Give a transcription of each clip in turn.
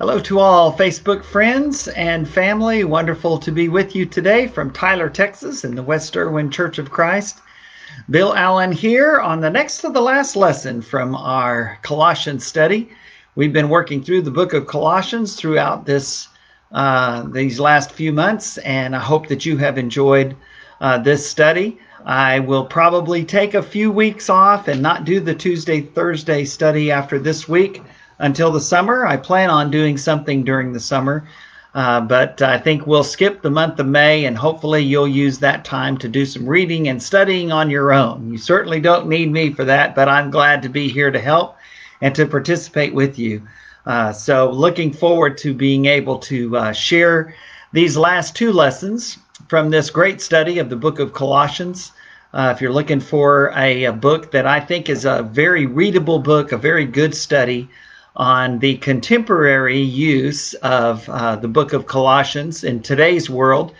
Hello to all Facebook friends and family. Wonderful to be with you today from Tyler, Texas, in the West Erwin Church of Christ. Bill Allen here on the next to the last lesson from our Colossians study. We've been working through the book of Colossians throughout this uh, these last few months, and I hope that you have enjoyed uh, this study. I will probably take a few weeks off and not do the Tuesday Thursday study after this week until the summer. I plan on doing something during the summer, uh, but I think we'll skip the month of May and hopefully you'll use that time to do some reading and studying on your own. You certainly don't need me for that, but I'm glad to be here to help and to participate with you. Uh, so, looking forward to being able to uh, share these last two lessons from this great study of the book of Colossians. Uh, if you're looking for a, a, book that I think is a very readable book, a very good study on the contemporary use of uh, the book of Colossians in today's world.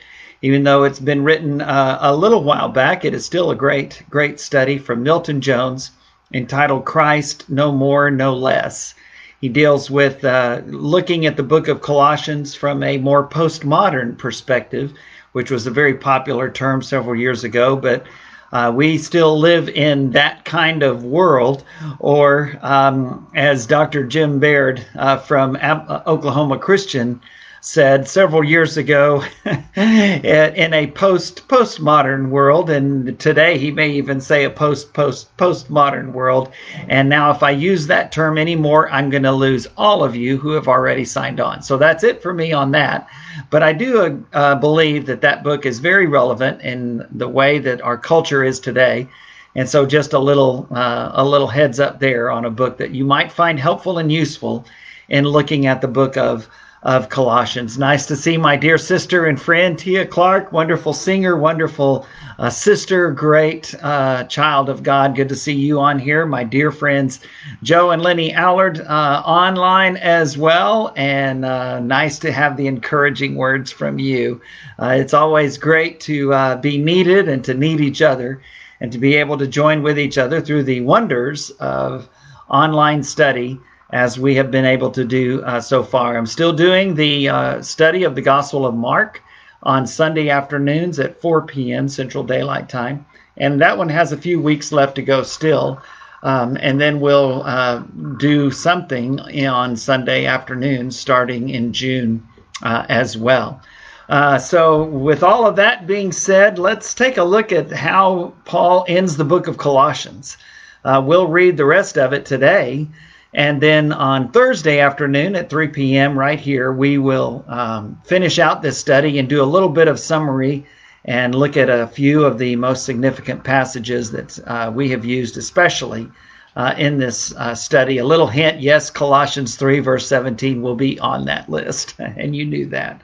Even though it's been written uh, a little while back, it is still a great, great study from Milton Jones entitled Christ No More, No Less. He deals with uh, looking at the book of Colossians from a more postmodern perspective, which was a very popular term several years ago, but uh, we still live in that kind of world, or um, as Dr. Jim Baird uh, from uh, Oklahoma Christian said several years ago in a post postmodern world and today he may even say a post post postmodern world. And now if i use that term anymore i'm going to lose all of you who have already signed on. So that's it for me on that. But i do uh, believe that that book is very relevant in the way that our culture is today. And so just a little uh, a little heads up there on a book that you might find helpful and useful in looking at the book of of Colossians. Nice to see my dear sister and friend Tia Clark, wonderful singer, wonderful uh, sister, great uh, child of God. Good to see you on here. My dear friends Joe and Lenny Allard uh, online as well, and uh, nice to have the encouraging words from you. Uh, it's always great to uh, be needed and to need each other and to be able to join with each other through the wonders of online study as we have been able to do uh, so far. I'm still doing the uh, study of the Gospel of Mark on Sunday afternoons at 4 p.m. Central Daylight Time, and that one has a few weeks left to go still. Um, and then we'll uh, do something on Sunday afternoons starting in June uh, as well. Uh, so, with all of that being said, let's take a look at how Paul ends the book of Colossians. Uh, we'll read the rest of it today, and then on Thursday afternoon at 3 p.m., right here, we will um, finish out this study and do a little bit of summary and look at a few of the most significant passages that uh, we have used, especially uh, in this uh, study. A little hint yes, Colossians 3, verse 17 will be on that list, and you knew that.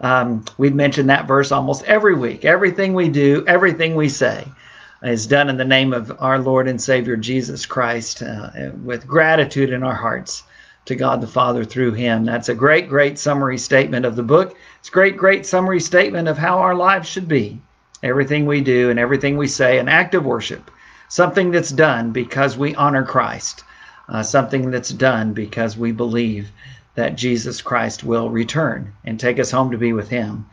Um, we've mentioned that verse almost every week. Everything we do, everything we say is done in the name of our Lord and Savior Jesus Christ uh, with gratitude in our hearts to God the Father through him. That's a great, great summary statement of the book. It's a great, great summary statement of how our lives should be. Everything we do and everything we say, an act of worship, something that's done because we honor Christ, uh, something that's done because we believe that Jesus Christ will return and take us home to be with him.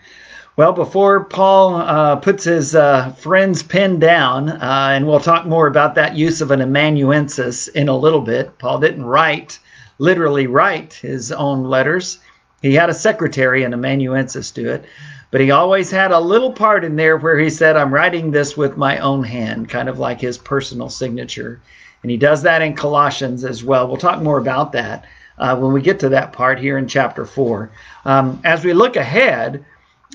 Well, before Paul uh, puts his uh, friend's pen down, uh, and we'll talk more about that use of an amanuensis in a little bit. Paul didn't write, literally write his own letters. He had a secretary, and amanuensis, do it. But he always had a little part in there where he said, I'm writing this with my own hand, kind of like his personal signature. And he does that in Colossians as well. We'll talk more about that uh, when we get to that part here in chapter 4. Um, as we look ahead,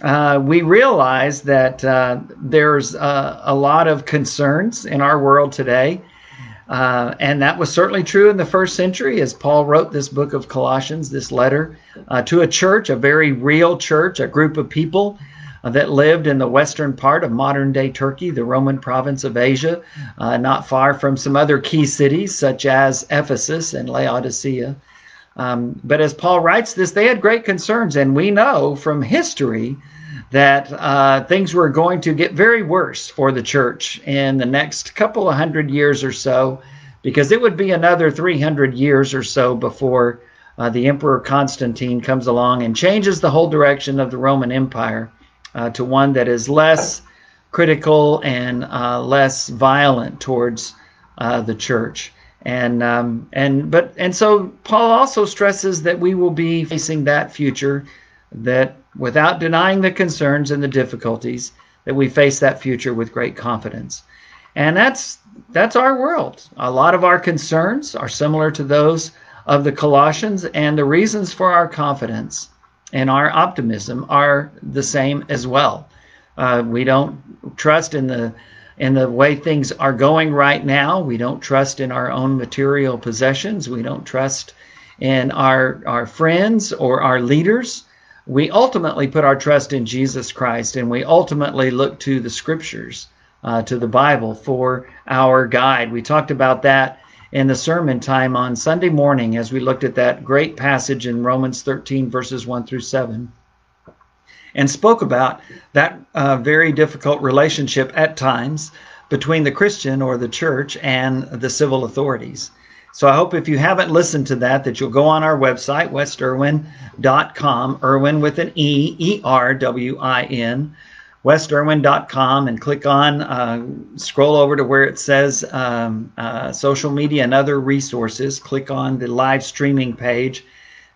uh, we realize that uh, there's uh, a lot of concerns in our world today. Uh, and that was certainly true in the first century as Paul wrote this book of Colossians, this letter uh, to a church, a very real church, a group of people that lived in the western part of modern day Turkey, the Roman province of Asia, not far from some other key cities such as Ephesus and Laodicea. Um, but as Paul writes this, they had great concerns, and we know from history that uh, things were going to get very worse for the church in the next couple of hundred years or so, because it would be another 300 years or so before uh, the Emperor Constantine comes along and changes the whole direction of the Roman Empire uh, to one that is less critical and uh, less violent towards uh, the church. And um, and but and so Paul also stresses that we will be facing that future, that without denying the concerns and the difficulties, that we face that future with great confidence. And that's that's our world. A lot of our concerns are similar to those of the Colossians, and the reasons for our confidence and our optimism are the same as well. Uh, we don't trust in the in the way things are going right now. We don't trust in our own material possessions. We don't trust in our our friends or our leaders. We ultimately put our trust in Jesus Christ, and we ultimately look to the Scriptures, uh, to the Bible for our guide. We talked about that in the sermon time on Sunday morning as we looked at that great passage in Romans 13 verses 1 through 7 and spoke about that uh, very difficult relationship at times between the Christian or the church and the civil authorities. So I hope if you haven't listened to that, that you'll go on our website, westerwin.com, Erwin with an E, E R W I N, westerwin.com, and click on, uh, scroll over to where it says um, uh, social media and other resources. Click on the live streaming page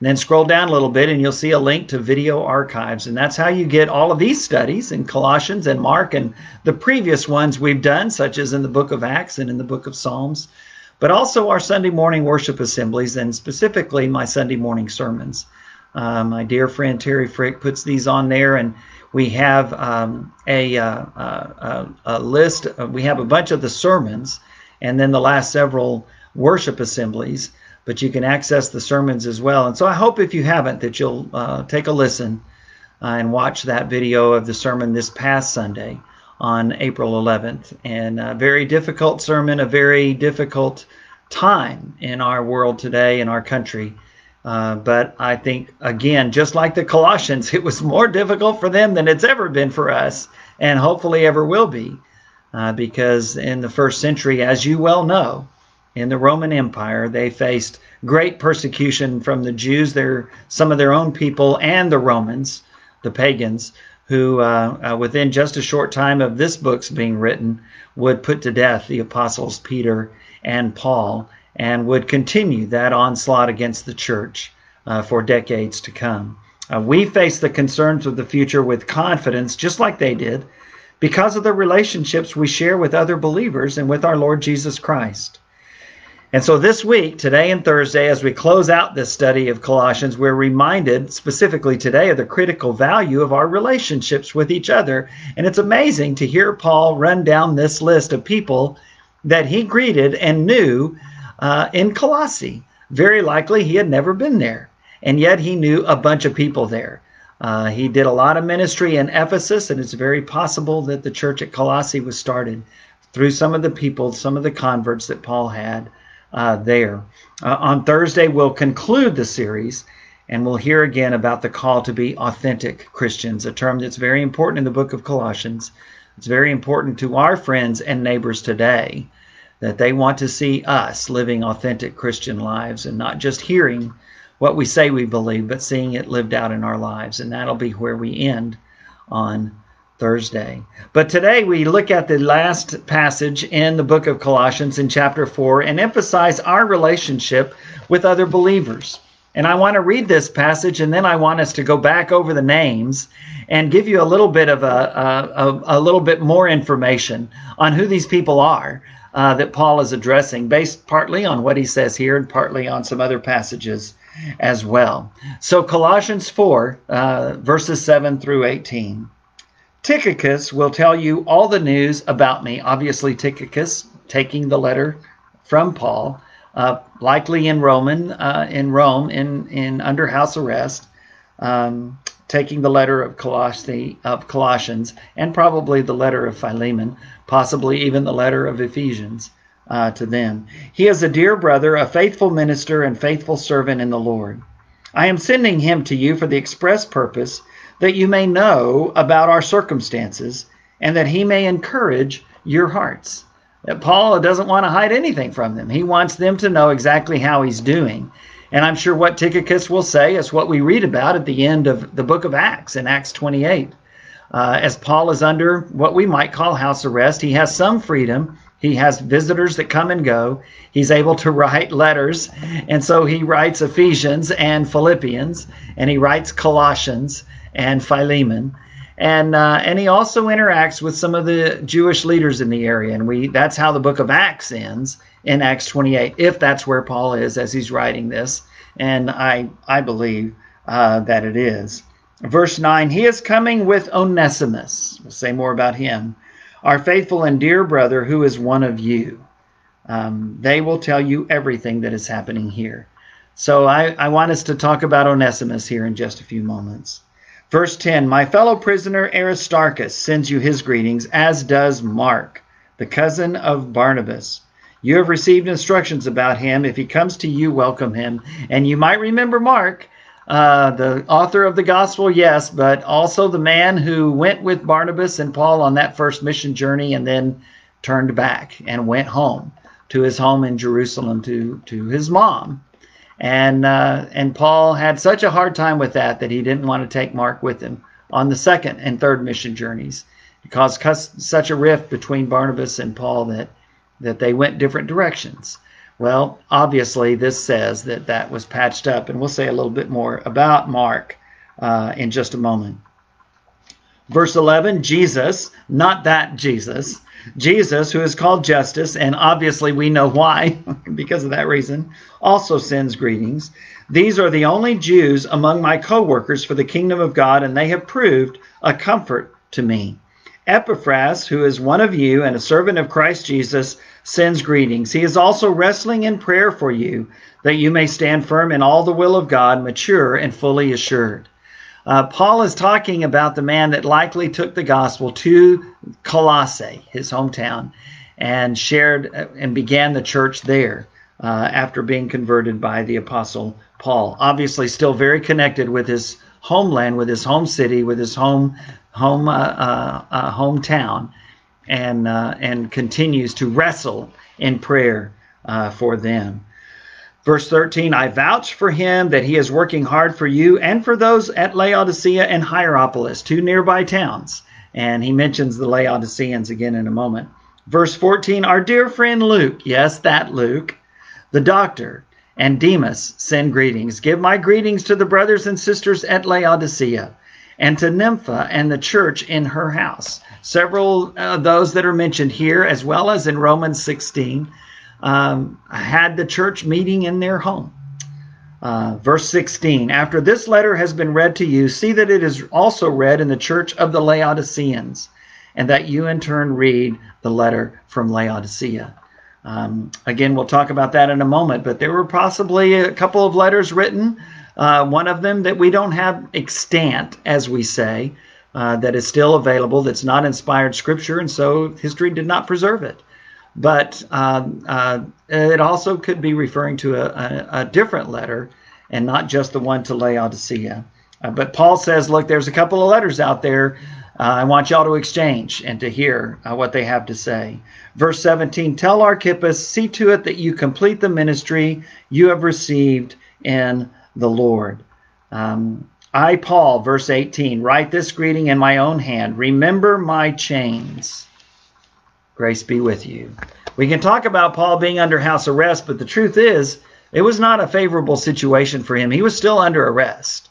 and then scroll down a little bit and you'll see a link to video archives. And that's how you get all of these studies in Colossians and Mark and the previous ones we've done, such as in the book of Acts and in the book of Psalms, but also our Sunday morning worship assemblies and specifically my Sunday morning sermons. Uh, my dear friend Terry Frick puts these on there, and we have um, a, uh, uh, a, list. we have a bunch of the sermons, and then the last several worship assemblies but you can access the sermons as well. And so I hope if you haven't that you'll uh, take a listen uh, and watch that video of the sermon this past Sunday on April 11th. And a very difficult sermon, a very difficult time in our world today, in our country. Uh, but I think, again, just like the Colossians, it was more difficult for them than it's ever been for us, and hopefully ever will be. Uh, because in the first century, as you well know, in the Roman Empire. They faced great persecution from the Jews, their some of their own people, and the Romans, the pagans, who uh, uh, within just a short time of this book's being written would put to death the apostles Peter and Paul, and would continue that onslaught against the church uh, for decades to come. Uh, we face the concerns of the future with confidence, just like they did, because of the relationships we share with other believers and with our Lord Jesus Christ. And so this week, today and Thursday, as we close out this study of Colossians, we're reminded specifically today of the critical value of our relationships with each other. And it's amazing to hear Paul run down this list of people that he greeted and knew uh, in Colossae. Very likely he had never been there, and yet he knew a bunch of people there. Uh, he did a lot of ministry in Ephesus, and it's very possible that the church at Colossae was started through some of the people, some of the converts that Paul had uh, there. Uh, on Thursday, we'll conclude the series and we'll hear again about the call to be authentic Christians, a term that's very important in the book of Colossians. It's very important to our friends and neighbors today that they want to see us living authentic Christian lives and not just hearing what we say we believe, but seeing it lived out in our lives. And that'll be where we end on Thursday. But today we look at the last passage in the book of Colossians in chapter 4 and emphasize our relationship with other believers. And I want to read this passage and then I want us to go back over the names and give you a little bit of a, a, a little bit more information on who these people are uh, that Paul is addressing, based partly on what he says here and partly on some other passages as well. So, Colossians 4, uh, verses 7 through 18. Tychicus will tell you all the news about me. Obviously, Tychicus taking the letter from Paul, uh, likely in Roman, uh, in Rome, in in under house arrest, um, taking the letter of of Colossians, and probably the letter of Philemon, possibly even the letter of Ephesians. Uh, to them. He is a dear brother, a faithful minister, and faithful servant in the Lord. I am sending him to you for the express purpose that you may know about our circumstances and that he may encourage your hearts. That Paul doesn't want to hide anything from them. He wants them to know exactly how he's doing. And I'm sure what Tychicus will say is what we read about at the end of the book of Acts in Acts 28. Uh, as Paul is under what we might call house arrest, he has some freedom. He has visitors that come and go. He's able to write letters. And so he writes Ephesians and Philippians, and he writes Colossians and Philemon. And, uh, and he also interacts with some of the Jewish leaders in the area. And we that's how the book of Acts ends in Acts 28, if that's where Paul is as he's writing this. And I, I believe uh, that it is. Verse 9 He is coming with Onesimus. We'll say more about him. Our faithful and dear brother, who is one of you. Um, they will tell you everything that is happening here. So I, I want us to talk about Onesimus here in just a few moments. Verse 10 My fellow prisoner Aristarchus sends you his greetings, as does Mark, the cousin of Barnabas. You have received instructions about him. If he comes to you, welcome him. And you might remember Mark, uh, the author of the gospel, yes, but also the man who went with Barnabas and Paul on that first mission journey and then turned back and went home to his home in Jerusalem to, to his mom. And, uh, and Paul had such a hard time with that that he didn't want to take Mark with him on the second and third mission journeys. It caused such a rift between Barnabas and Paul that that they went different directions. Well, obviously, this says that that was patched up, and we'll say a little bit more about Mark uh, in just a moment. Verse 11 Jesus, not that Jesus, Jesus, who is called Justus, and obviously we know why, because of that reason, also sends greetings. These are the only Jews among my co workers for the kingdom of God, and they have proved a comfort to me. Epaphras, who is one of you and a servant of Christ Jesus, sends greetings. He is also wrestling in prayer for you, that you may stand firm in all the will of God, mature and fully assured. Uh, Paul is talking about the man that likely took the gospel to Colossae, his hometown, and shared uh, and began the church there uh, after being converted by the apostle Paul. Obviously, still very connected with his homeland, with his home city, with his home home uh, uh, uh, hometown, and and continues to wrestle in prayer for them. Verse 13, I vouch for him that he is working hard for you and for those at Laodicea and Hierapolis, two nearby towns. And he mentions the Laodiceans again in a moment. Verse 14, our dear friend Luke, yes, that Luke, the doctor, and Demas send greetings. Give my greetings to the brothers and sisters at Laodicea and to Nympha and the church in her house. Several of those that are mentioned here, as well as in Romans 16, um, had the church meeting in their home. Uh, verse 16 After this letter has been read to you, see that it is also read in the church of the Laodiceans, and that you in turn read the letter from Laodicea. Um, again, we'll talk about that in a moment, but there were possibly a couple of letters written uh, one of them that we don't have extant, as we say, uh, that is still available, that's not inspired scripture, and so history did not preserve it. But um, uh, it also could be referring to a, a, a, different letter and not just the one to Laodicea. Uh, but Paul says, look, there's a couple of letters out there. Uh, I want y'all to exchange and to hear uh, what they have to say. Verse 17 Tell Archippus, see to it that you complete the ministry you have received in the Lord. Um, I, Paul, verse 18, write this greeting in my own hand. Remember my chains. Grace be with you. We can talk about Paul being under house arrest, but the truth is, it was not a favorable situation for him. He was still under arrest,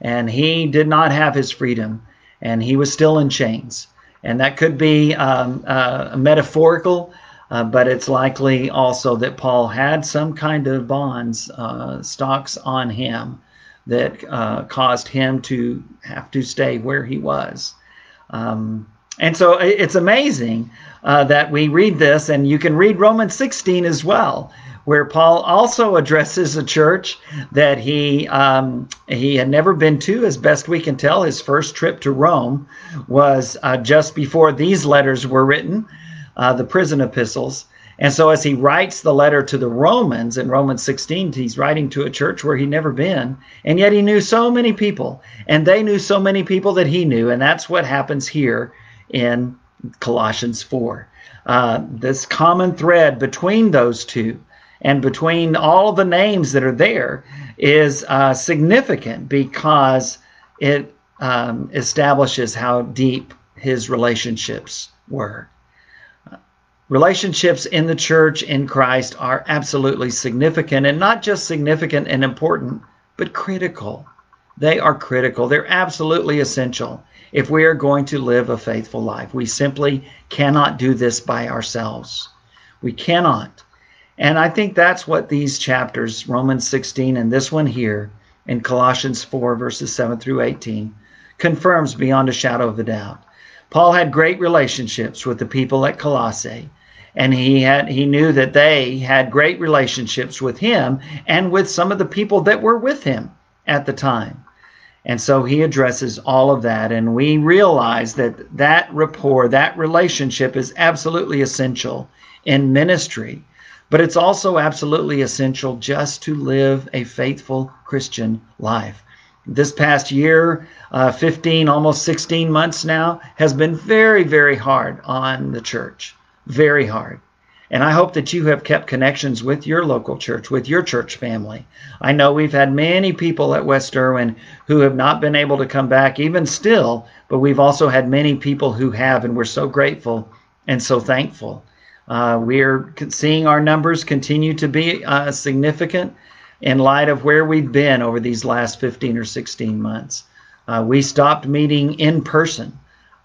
and he did not have his freedom, and he was still in chains. And that could be um, uh, metaphorical uh, but it's likely also that Paul had some kind of bonds, uh, stocks on him that uh, caused him to have to stay where he was. Um, and so it's amazing uh, that we read this, and you can read Romans 16 as well, where Paul also addresses a church that he um, he had never been to, as best we can tell. His first trip to Rome was uh, just before these letters were written uh, the prison epistles. And so, as he writes the letter to the Romans in Romans 16, he's writing to a church where he'd never been, and yet he knew so many people, and they knew so many people that he knew, and that's what happens here in Colossians 4. Uh, this common thread between those two, And between all the names that are there is uh, significant because it um, establishes how deep his relationships were. Relationships in the church in Christ are absolutely significant and not just significant and important, but critical. They are critical. They're absolutely essential if we are going to live a faithful life. We simply cannot do this by ourselves. We cannot. And I think that's what these chapters, Romans 16 and this one here, in Colossians 4, verses 7 through 18, confirms beyond a shadow of a doubt. Paul had great relationships with the people at Colossae, and he had he knew that they had great relationships with him and with some of the people that were with him at the time. And so he addresses all of that and we realize that that rapport, that relationship is absolutely essential in ministry but it's also absolutely essential just to live a faithful Christian life. This past year, uh, 15, almost 16 months now, has been very, very hard on the church. Very hard. And I hope that you have kept connections with your local church, with your church family. I know we've had many people at West Erwin who have not been able to come back, even still, but we've also had many people who have, and we're so grateful and so thankful. Uh, we're seeing our numbers continue to be uh, significant in light of where we've been over these last 15 or 16 months. Uh, we stopped meeting in person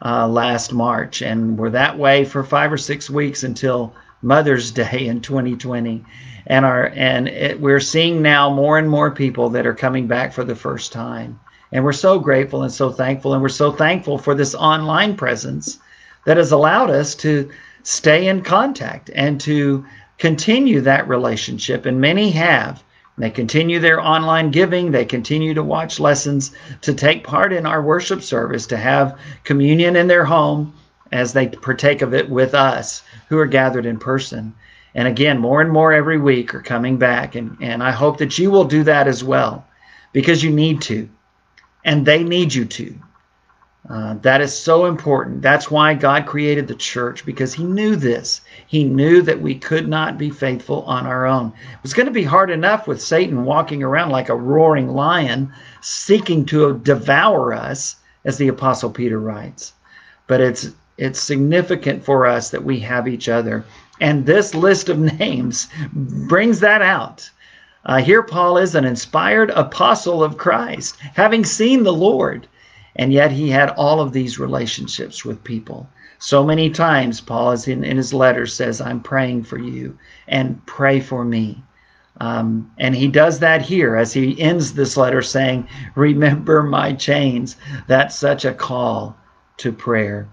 uh, last March, and we're that way for five or six weeks until Mother's Day in 2020. And our and it, we're seeing now more and more people that are coming back for the first time. And we're so grateful and so thankful, and we're so thankful for this online presence that has allowed us to stay in contact and to continue that relationship. And many have. They continue their online giving. They continue to watch lessons, to take part in our worship service, to have communion in their home as they partake of it with us who are gathered in person. And again, more and more every week are coming back. And, and I hope that you will do that as well because you need to. And they need you to. Uh, that is so important. That's why God created the church because He knew this. He knew that we could not be faithful on our own. It was going to be hard enough with Satan walking around like a roaring lion, seeking to devour us, as the Apostle Peter writes. But it's it's significant for us that we have each other, and this list of names brings that out. Uh, here, Paul is an inspired apostle of Christ, having seen the Lord and yet he had all of these relationships with people. So many times, Paul is in, in his letter says, I'm praying for you and pray for me. Um, and he does that here as he ends this letter saying, Remember my chains. That's such a call to prayer.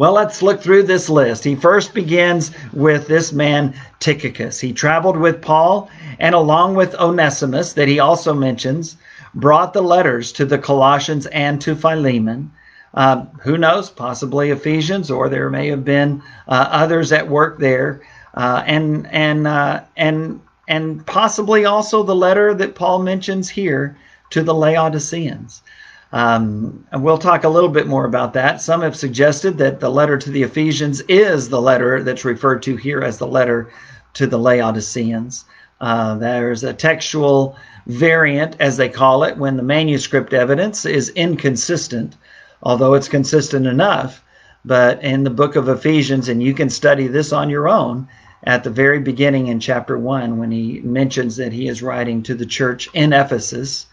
Well, let's look through this list. He first begins with this man, Tychicus. He traveled with Paul and along with Onesimus, that he also mentions, brought the letters to the Colossians and to Philemon. Uh, who knows? Possibly Ephesians, or there may have been uh, others at work there, uh, and and uh, and and possibly also the letter that Paul mentions here to the Laodiceans. Um, and we'll talk a little bit more about that. Some have suggested that the letter to the Ephesians is the letter that's referred to here as the letter to the Laodiceans. Uh, there's a textual variant, as they call it, when the manuscript evidence is inconsistent, although it's consistent enough. But in the book of Ephesians, and you can study this on your own at the very beginning in chapter 1, when he mentions that he is writing to the church in Ephesus.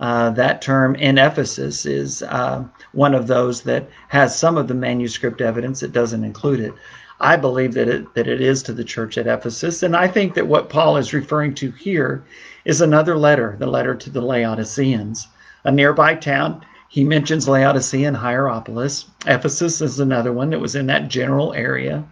Uh, that term in Ephesus is uh, one of those that has some of the manuscript evidence. It doesn't include it. I believe that it that it is to the church at Ephesus, and I think that what Paul is referring to here is another letter, the letter to the Laodiceans, a nearby town. He mentions Laodicea and Hierapolis. Ephesus is another one that was in that general area.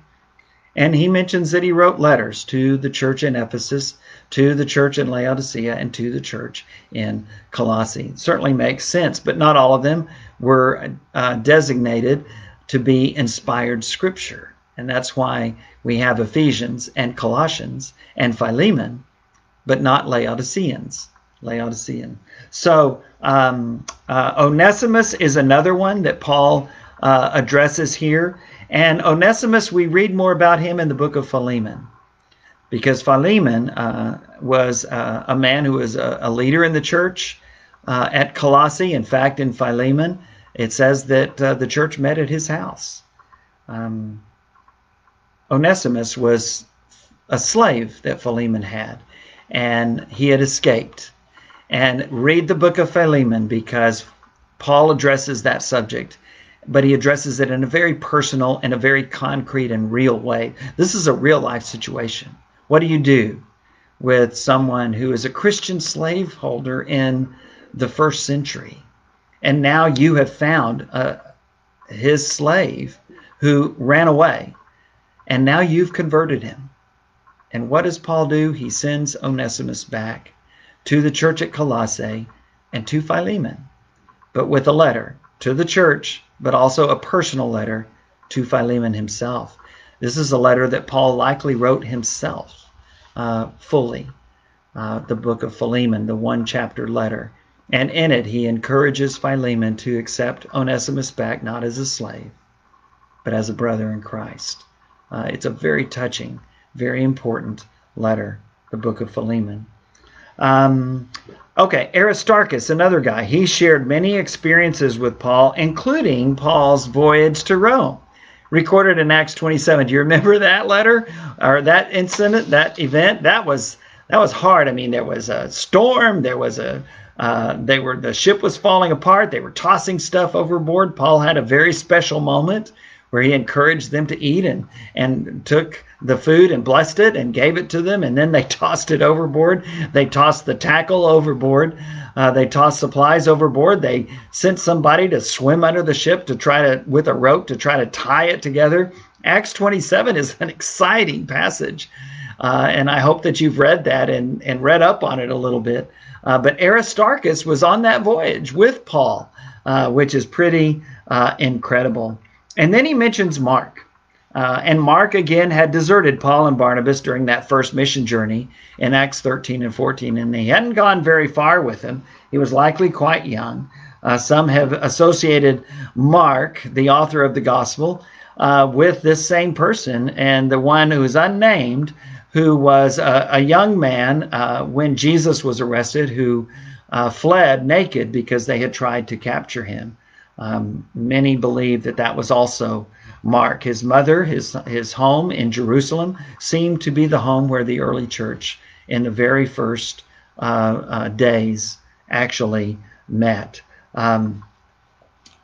And he mentions that he wrote letters to the church in Ephesus, to the church in Laodicea, and to the church in Colossae. Certainly makes sense, but not all of them were uh, designated to be inspired scripture. And that's why we have Ephesians and Colossians and Philemon but not Laodiceans. Laodicean. So um, uh, Onesimus is another one that Paul uh, addresses here. And Onesimus, we read more about him in the book of Philemon. Because Philemon uh, was uh, a man who was a, a leader in the church uh, at Colossae. In fact, in Philemon, it says that uh, the church met at his house. Um, Onesimus was a slave that Philemon had, and he had escaped. And read the book of Philemon because Paul addresses that subject, but he addresses it in a very personal and a very concrete and real way. This is a real life situation. What do you do with someone who is a Christian slaveholder in the first century? And now you have found uh, his slave who ran away, and now you've converted him. And what does Paul do? He sends Onesimus back to the church at Colossae and to Philemon, but with a letter to the church, but also a personal letter to Philemon himself. This is a letter that Paul likely wrote himself uh, fully uh, the book of Philemon, the one chapter letter. And in it, he encourages Philemon to accept Onesimus back not as a slave, but as a brother in Christ. Uh, it's a very touching, very important letter, the book of Philemon. Um, okay, Aristarchus, another guy, he shared many experiences with Paul, including Paul's voyage to Rome recorded in Acts 27. Do you remember that letter or that incident, that event? That was that was hard. I mean, there was a storm. There was a uh, they were the ship was falling apart. They were tossing stuff overboard. Paul had a very special moment where he encouraged them to eat and and took the food and blessed it and gave it to them. And then they tossed it overboard. They tossed the tackle overboard. Uh, they tossed supplies overboard. They sent somebody to swim under the ship to try to with a rope to try to tie it together. Acts 27 is an exciting passage. Uh, and i hope that you've read that and, and read up on it a little bit. Uh, but aristarchus was on that voyage with paul uh, which is pretty uh, incredible and then he mentions Mark. Uh, and Mark again had deserted Paul and Barnabas during that first mission journey in Acts 13 and 14, and he hadn't gone very far with them. He was likely quite young. Uh, some have associated Mark, the author of the gospel, uh, with this same person, and the one who is unnamed, who was a, a young man uh, when Jesus was arrested, who uh, fled naked because they had tried to capture him. Um, many believe that that was also Mark. His mother, his, his home in Jerusalem, seemed to be the home where the early church in the very first uh, uh, days actually met. Um,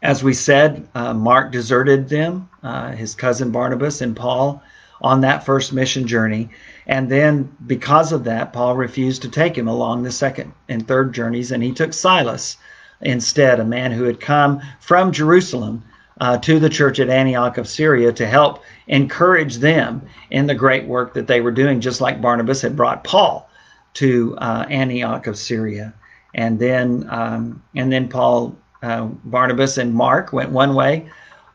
as we said, uh, Mark deserted them, uh, his cousin Barnabas and Paul, on that first mission journey. And then, because of that, Paul refused to take him along the second and third journeys, and he took Silas instead, a man who had come from Jerusalem uh, to the church at Antioch of Syria to help encourage them in the great work that they were doing, just like Barnabas had brought Paul to uh, Antioch of Syria. And then, um, and then Paul, uh, Barnabas, and Mark went one way.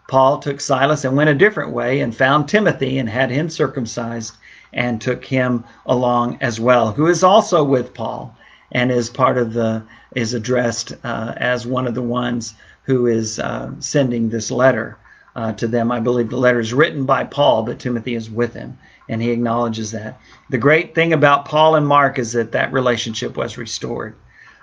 Paul took Silas and went a different way and found Timothy and had him circumcised and took him along as well, who is also with Paul and is part of the is addressed uh, as one of the ones who is uh, sending this letter uh, to them. I believe the letter is written by Paul, but Timothy is with him, and he acknowledges that. The great thing about Paul and Mark is that that relationship was restored.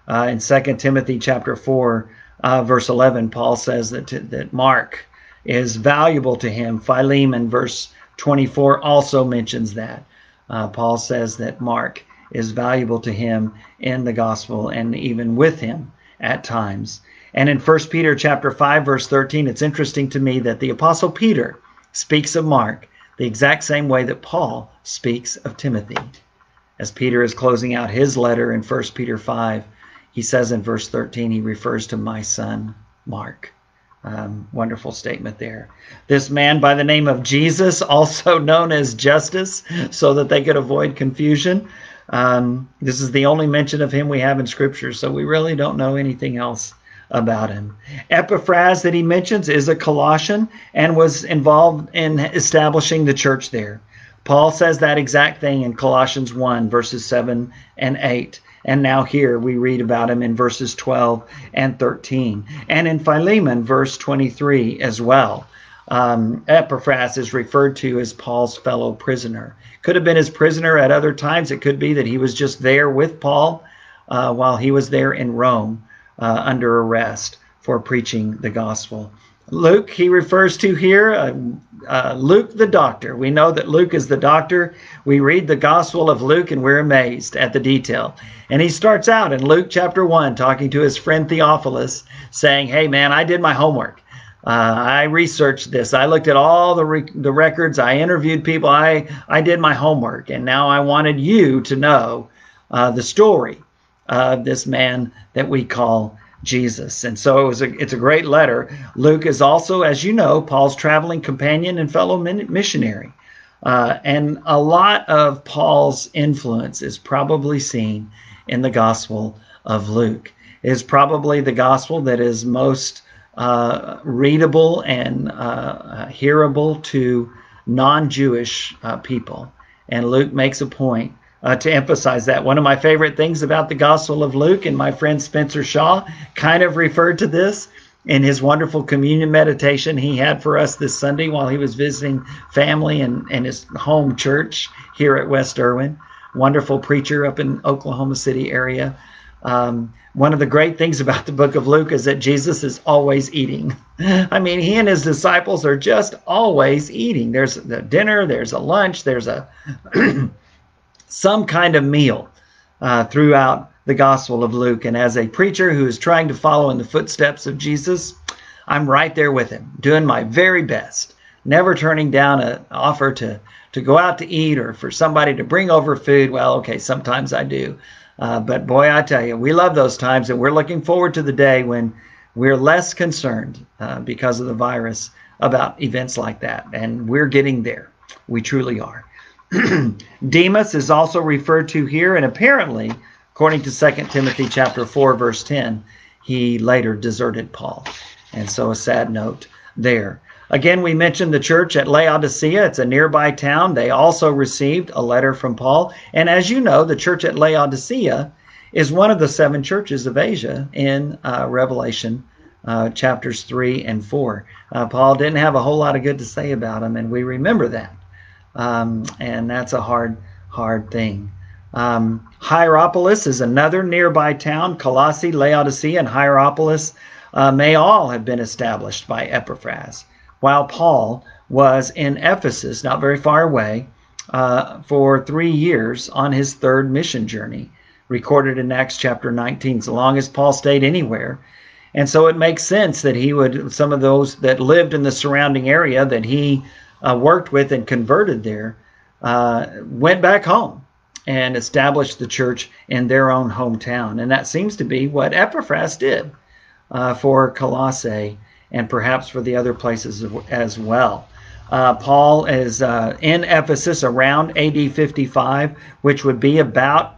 Uh, in 2 Timothy chapter 4, uh, verse 11, Paul says that, that Mark is valuable to him. Philemon, verse 24, also mentions that. Uh, Paul says that Mark is valuable to him in the gospel and even with him at times. And in 1 Peter chapter 5 verse 13, it's interesting to me that the apostle Peter speaks of Mark the exact same way that Paul speaks of Timothy. As Peter is closing out his letter in 1 Peter 5, he says in verse 13, he refers to my son Mark. Um, wonderful statement there. This man by the name of Jesus, also known as Justus, so that they could avoid confusion, um, this is the only mention of him we have in Scripture, so we really don't know anything else about him. Epaphras that he mentions is a Colossian and was involved in establishing the church there. Paul says that exact thing in Colossians 1, verses 7 and 8. And now here we read about him in verses 12 and 13. And in Philemon, verse 23 as well. Um, Epaphras is referred to as Paul's fellow prisoner. Could have been his prisoner at other times. It could be that he was just there with Paul uh, while he was there in Rome uh, under arrest for preaching the gospel. Luke, he refers to here, uh, uh, Luke the doctor. We know that Luke is the doctor. We read the Gospel of Luke and we're amazed at the detail. And he starts out in Luke chapter 1 talking to his friend Theophilus, saying, Hey, man, I did my homework. Uh, I researched this. I looked at all the, re- the records. I interviewed people. I, I did my homework. And now I wanted you to know uh, the story of this man that we call Jesus. And so it was a, it's a great letter. Luke is also, as you know, Paul's traveling companion and fellow missionary. Uh, and a lot of Paul's influence is probably seen in the Gospel of Luke. It is probably the Gospel that is most uh, readable and uh, hearable to non Jewish uh, people. And Luke makes a point uh, to emphasize that. One of my favorite things about the Gospel of Luke, and my friend Spencer Shaw kind of referred to this in his wonderful communion meditation he had for us this Sunday while he was visiting family and, and his home church here at West Erwin. Wonderful preacher up in Oklahoma City area. Um, one of the great things about the book of Luke is that Jesus is always eating. I mean, he and his disciples are just always eating. There's a dinner, there's a lunch, there's a some kind of meal uh, throughout the Gospel of Luke. And as a preacher who is trying to follow in the footsteps of Jesus, I'm right there with him, doing my very best, never turning down an offer to, to go out to eat or for somebody to bring over food. Well, okay, sometimes I do. Uh, but boy, I tell you, we love those times, and we're looking forward to the day when we're less concerned uh, because of the virus about events like that. And we're getting there. We truly are. Demas is also referred to here, and apparently, according to 2 Timothy chapter 4, verse 10, he later deserted Paul. And so a sad note there. Again, we mentioned the church at Laodicea. It's a nearby town. They also received a letter from Paul. And as you know, the church at Laodicea is one of the seven churches of Asia in uh, Revelation uh, chapters 3 and 4. Uh, Paul didn't have a whole lot of good to say about them, and we remember that um, and that's a hard, hard thing. Um, Hierapolis is another nearby town. Colossae, Laodicea, and Hierapolis uh, may all have been established by Epaphras, while Paul was in Ephesus, not very far away, uh, for three years on his third mission journey, recorded in Acts chapter 19. So long as Paul stayed anywhere, and so it makes sense that he would, some of those that lived in the surrounding area, that he uh, worked with and converted there uh, went back home and established the church in their own hometown. And that seems to be what Epaphras did uh, for Colossae and perhaps for the other places as well. Uh, Paul is uh, in Ephesus around AD 55, which would be about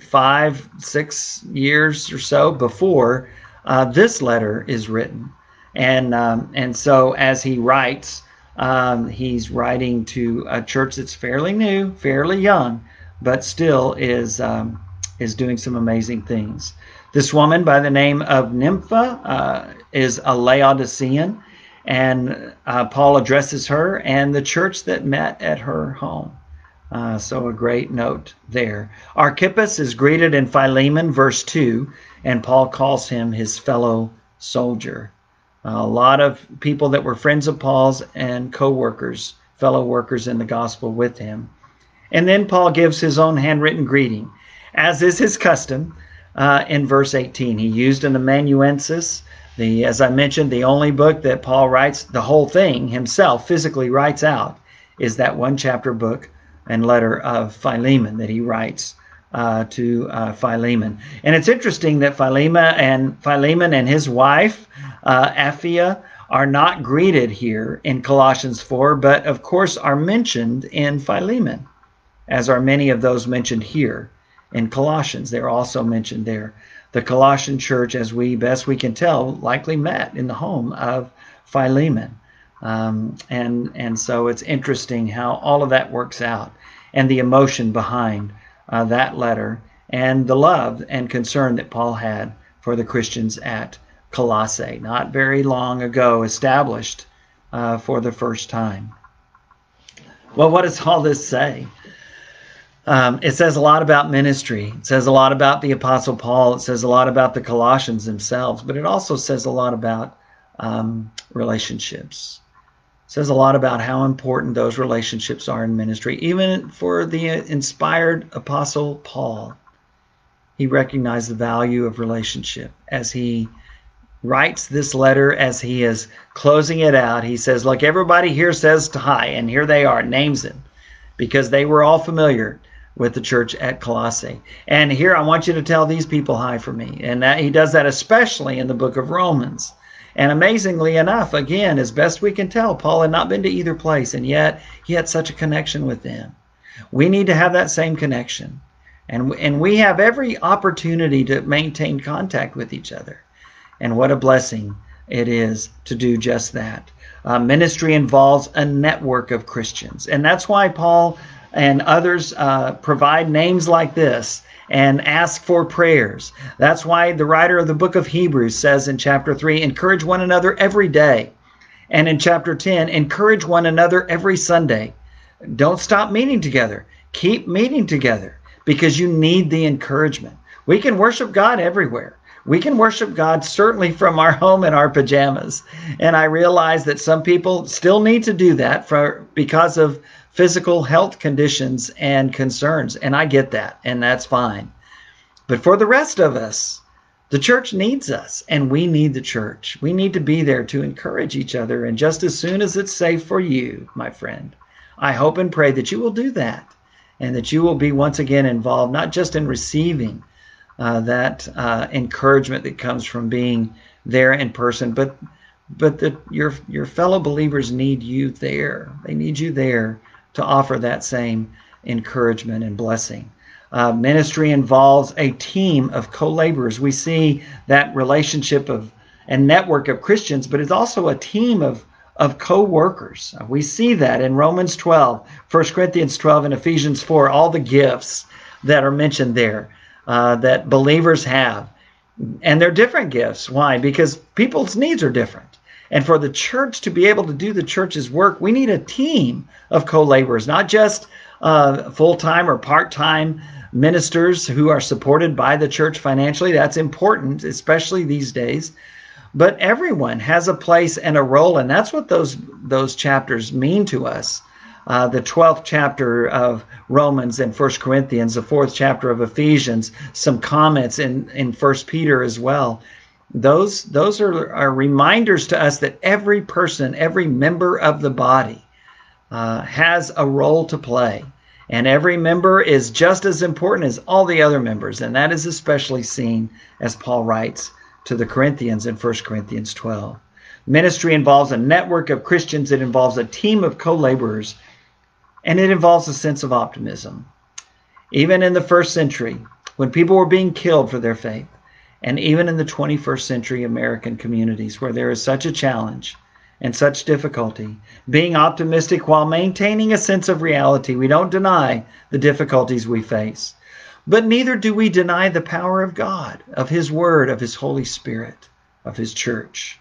five, six years or so before uh, this letter is written. And, um, and so as he writes, um, he's writing to a church that's fairly new, fairly young, but still is um, is doing some amazing things. This woman by the name of Nympha uh, is a Laodicean, and uh, Paul addresses her and the church that met at her home. Uh, so a great note there. Archippus is greeted in Philemon, verse 2, and Paul calls him his fellow soldier a lot of people that were friends of Paul's and co workers, fellow workers in the gospel with him. And then Paul gives his own handwritten greeting, as is his custom uh, in verse 18. He used an amanuensis, the, as I mentioned, the only book that Paul writes, the whole thing himself physically writes out, is that one chapter book and letter of Philemon that he writes uh, to uh, Philemon. And it's interesting that Philemon and Philemon and his wife uh, Apphia are not greeted here in Colossians 4, but of course are mentioned in Philemon, as are many of those mentioned here in Colossians. They're also mentioned there. The Colossian church, as we best we can tell, likely met in the home of Philemon. Um, and and so it's interesting how all of that works out and the emotion behind uh, that letter and the love and concern that Paul had for the Christians at Colossae, not very long ago established uh, for the first time. Well, what does all this say? Um, it says a lot about ministry. It says a lot about the Apostle Paul. It says a lot about the Colossians themselves, but it also says a lot about um, relationships. It says a lot about how important those relationships are in ministry. Even for the inspired Apostle Paul, he recognized the value of relationship as he writes this letter as he is closing it out. He says, Look, everybody here says hi, and here they are, names them, because they were all familiar with the church at Colossae. And here I want you to tell these people hi for me. And that, he does that especially in the book of Romans. And amazingly enough, again, as best we can tell, Paul had not been to either place, and yet he had such a connection with them. We need to have that same connection. And, and we have every opportunity to maintain contact with each other. And what a blessing it is to do just that. Uh, ministry involves a network of Christians. And that's why Paul and others uh, provide names like this and ask for prayers. That's why the writer of the book of Hebrews says in chapter 3 encourage one another every day. And in chapter 10, encourage one another every Sunday. Don't stop meeting together. Keep meeting together because you need the encouragement. We can worship God everywhere. We can worship God certainly from our home in our pajamas. And I realize that some people still need to do that for because of physical health conditions and concerns. And I get that, and that's fine. But for the rest of us, the church needs us, and we need the church. We need to be there to encourage each other. And just as soon as it's safe for you, my friend, I hope and pray that you will do that and that you will be once again involved, not just in receiving uh, that uh, encouragement that comes from being there in person, but but that your your fellow believers need you there. They need you there to offer that same encouragement and blessing. Uh, ministry involves a team of co-laborers. We see that relationship of and network of Christians, but it's also a team of of co-workers. We see that in Romans 12, 1 Corinthians 12, and Ephesians 4, all the gifts that are mentioned there uh, that believers have. And they're different gifts. Why? Because people's needs are different. And for the church to be able to do the church's work, we need a team of co laborers, not just uh, full time or part time ministers who are supported by the church financially. That's important, especially these days. But everyone has a place and a role, and that's what those those chapters mean to us. Uh, the 12th chapter of Romans and First Corinthians, the fourth chapter of Ephesians, some comments in, in First Peter as well those those are, are reminders to us that every person, every member of the body uh, has a role to play. And every member is just as important as all the other members. And that is especially seen as Paul writes to the Corinthians in 1 Corinthians 12. Ministry involves a network of Christians, it involves a team of co laborers, and it involves a sense of optimism. Even in the first century, when people were being killed for their faith, and even in the 21st century American communities where there is such a challenge and such difficulty, being optimistic while maintaining a sense of reality. We don't deny the difficulties we face, but neither do we deny the power of God, of His Word, of His Holy Spirit, of His church.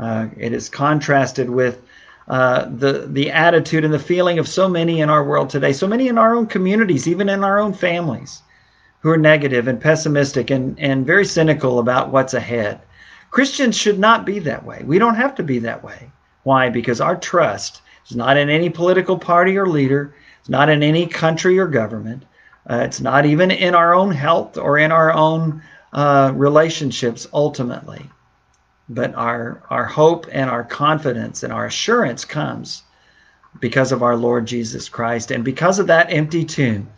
Uh, it is contrasted with uh, the the attitude and the feeling of so many in our world today, so many in our own communities, even in our own families who are negative and pessimistic and, and very cynical about what's ahead. Christians should not be that way. We don't have to be that way. Why? Because our trust is not in any political party or leader, it's not in any country or government, uh, it's not even in our own health or in our own uh, relationships ultimately. But our, our hope and our confidence and our assurance comes because of our Lord Jesus Christ and because of that empty tomb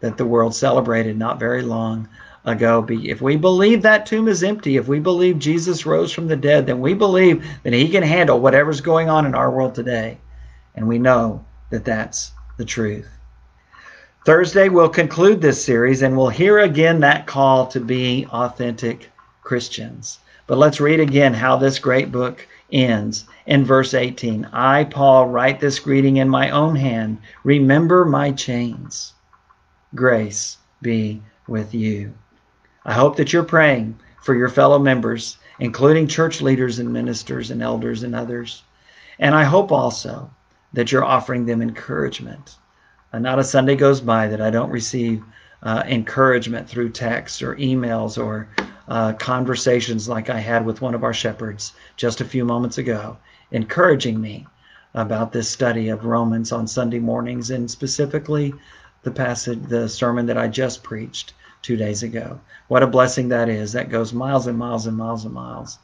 that the world celebrated not very long ago. If we believe that tomb is empty, if we believe Jesus rose from the dead, then we believe that he can handle whatever's going on in our world today. And we know that that's the truth. Thursday, we'll conclude this series and we'll hear again that call to be authentic Christians. But let's read again how this great book ends in verse 18. I, Paul, write this greeting in my own hand. Remember my chains. Grace be with you. I hope that you're praying for your fellow members, including church leaders and ministers and elders and others. And I hope also that you're offering them encouragement. Uh, not a Sunday goes by that I don't receive uh, encouragement through texts or emails or uh, conversations like I had with one of our shepherds just a few moments ago, encouraging me about this study of Romans on Sunday mornings and specifically the passage, the sermon that I just preached two days ago. What a blessing that is. That goes miles and miles and miles and miles.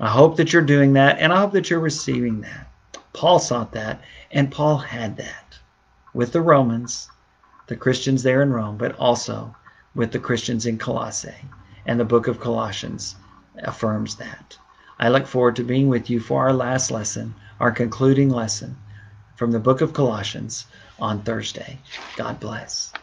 I hope that you're doing that and I hope that you're receiving that. Paul sought that and Paul had that with the Romans, the Christians there in Rome, but also with the Christians in Colossae. And the book of Colossians affirms that. I look forward to being with you for our last lesson, our concluding lesson from the book of Colossians on Thursday. God bless.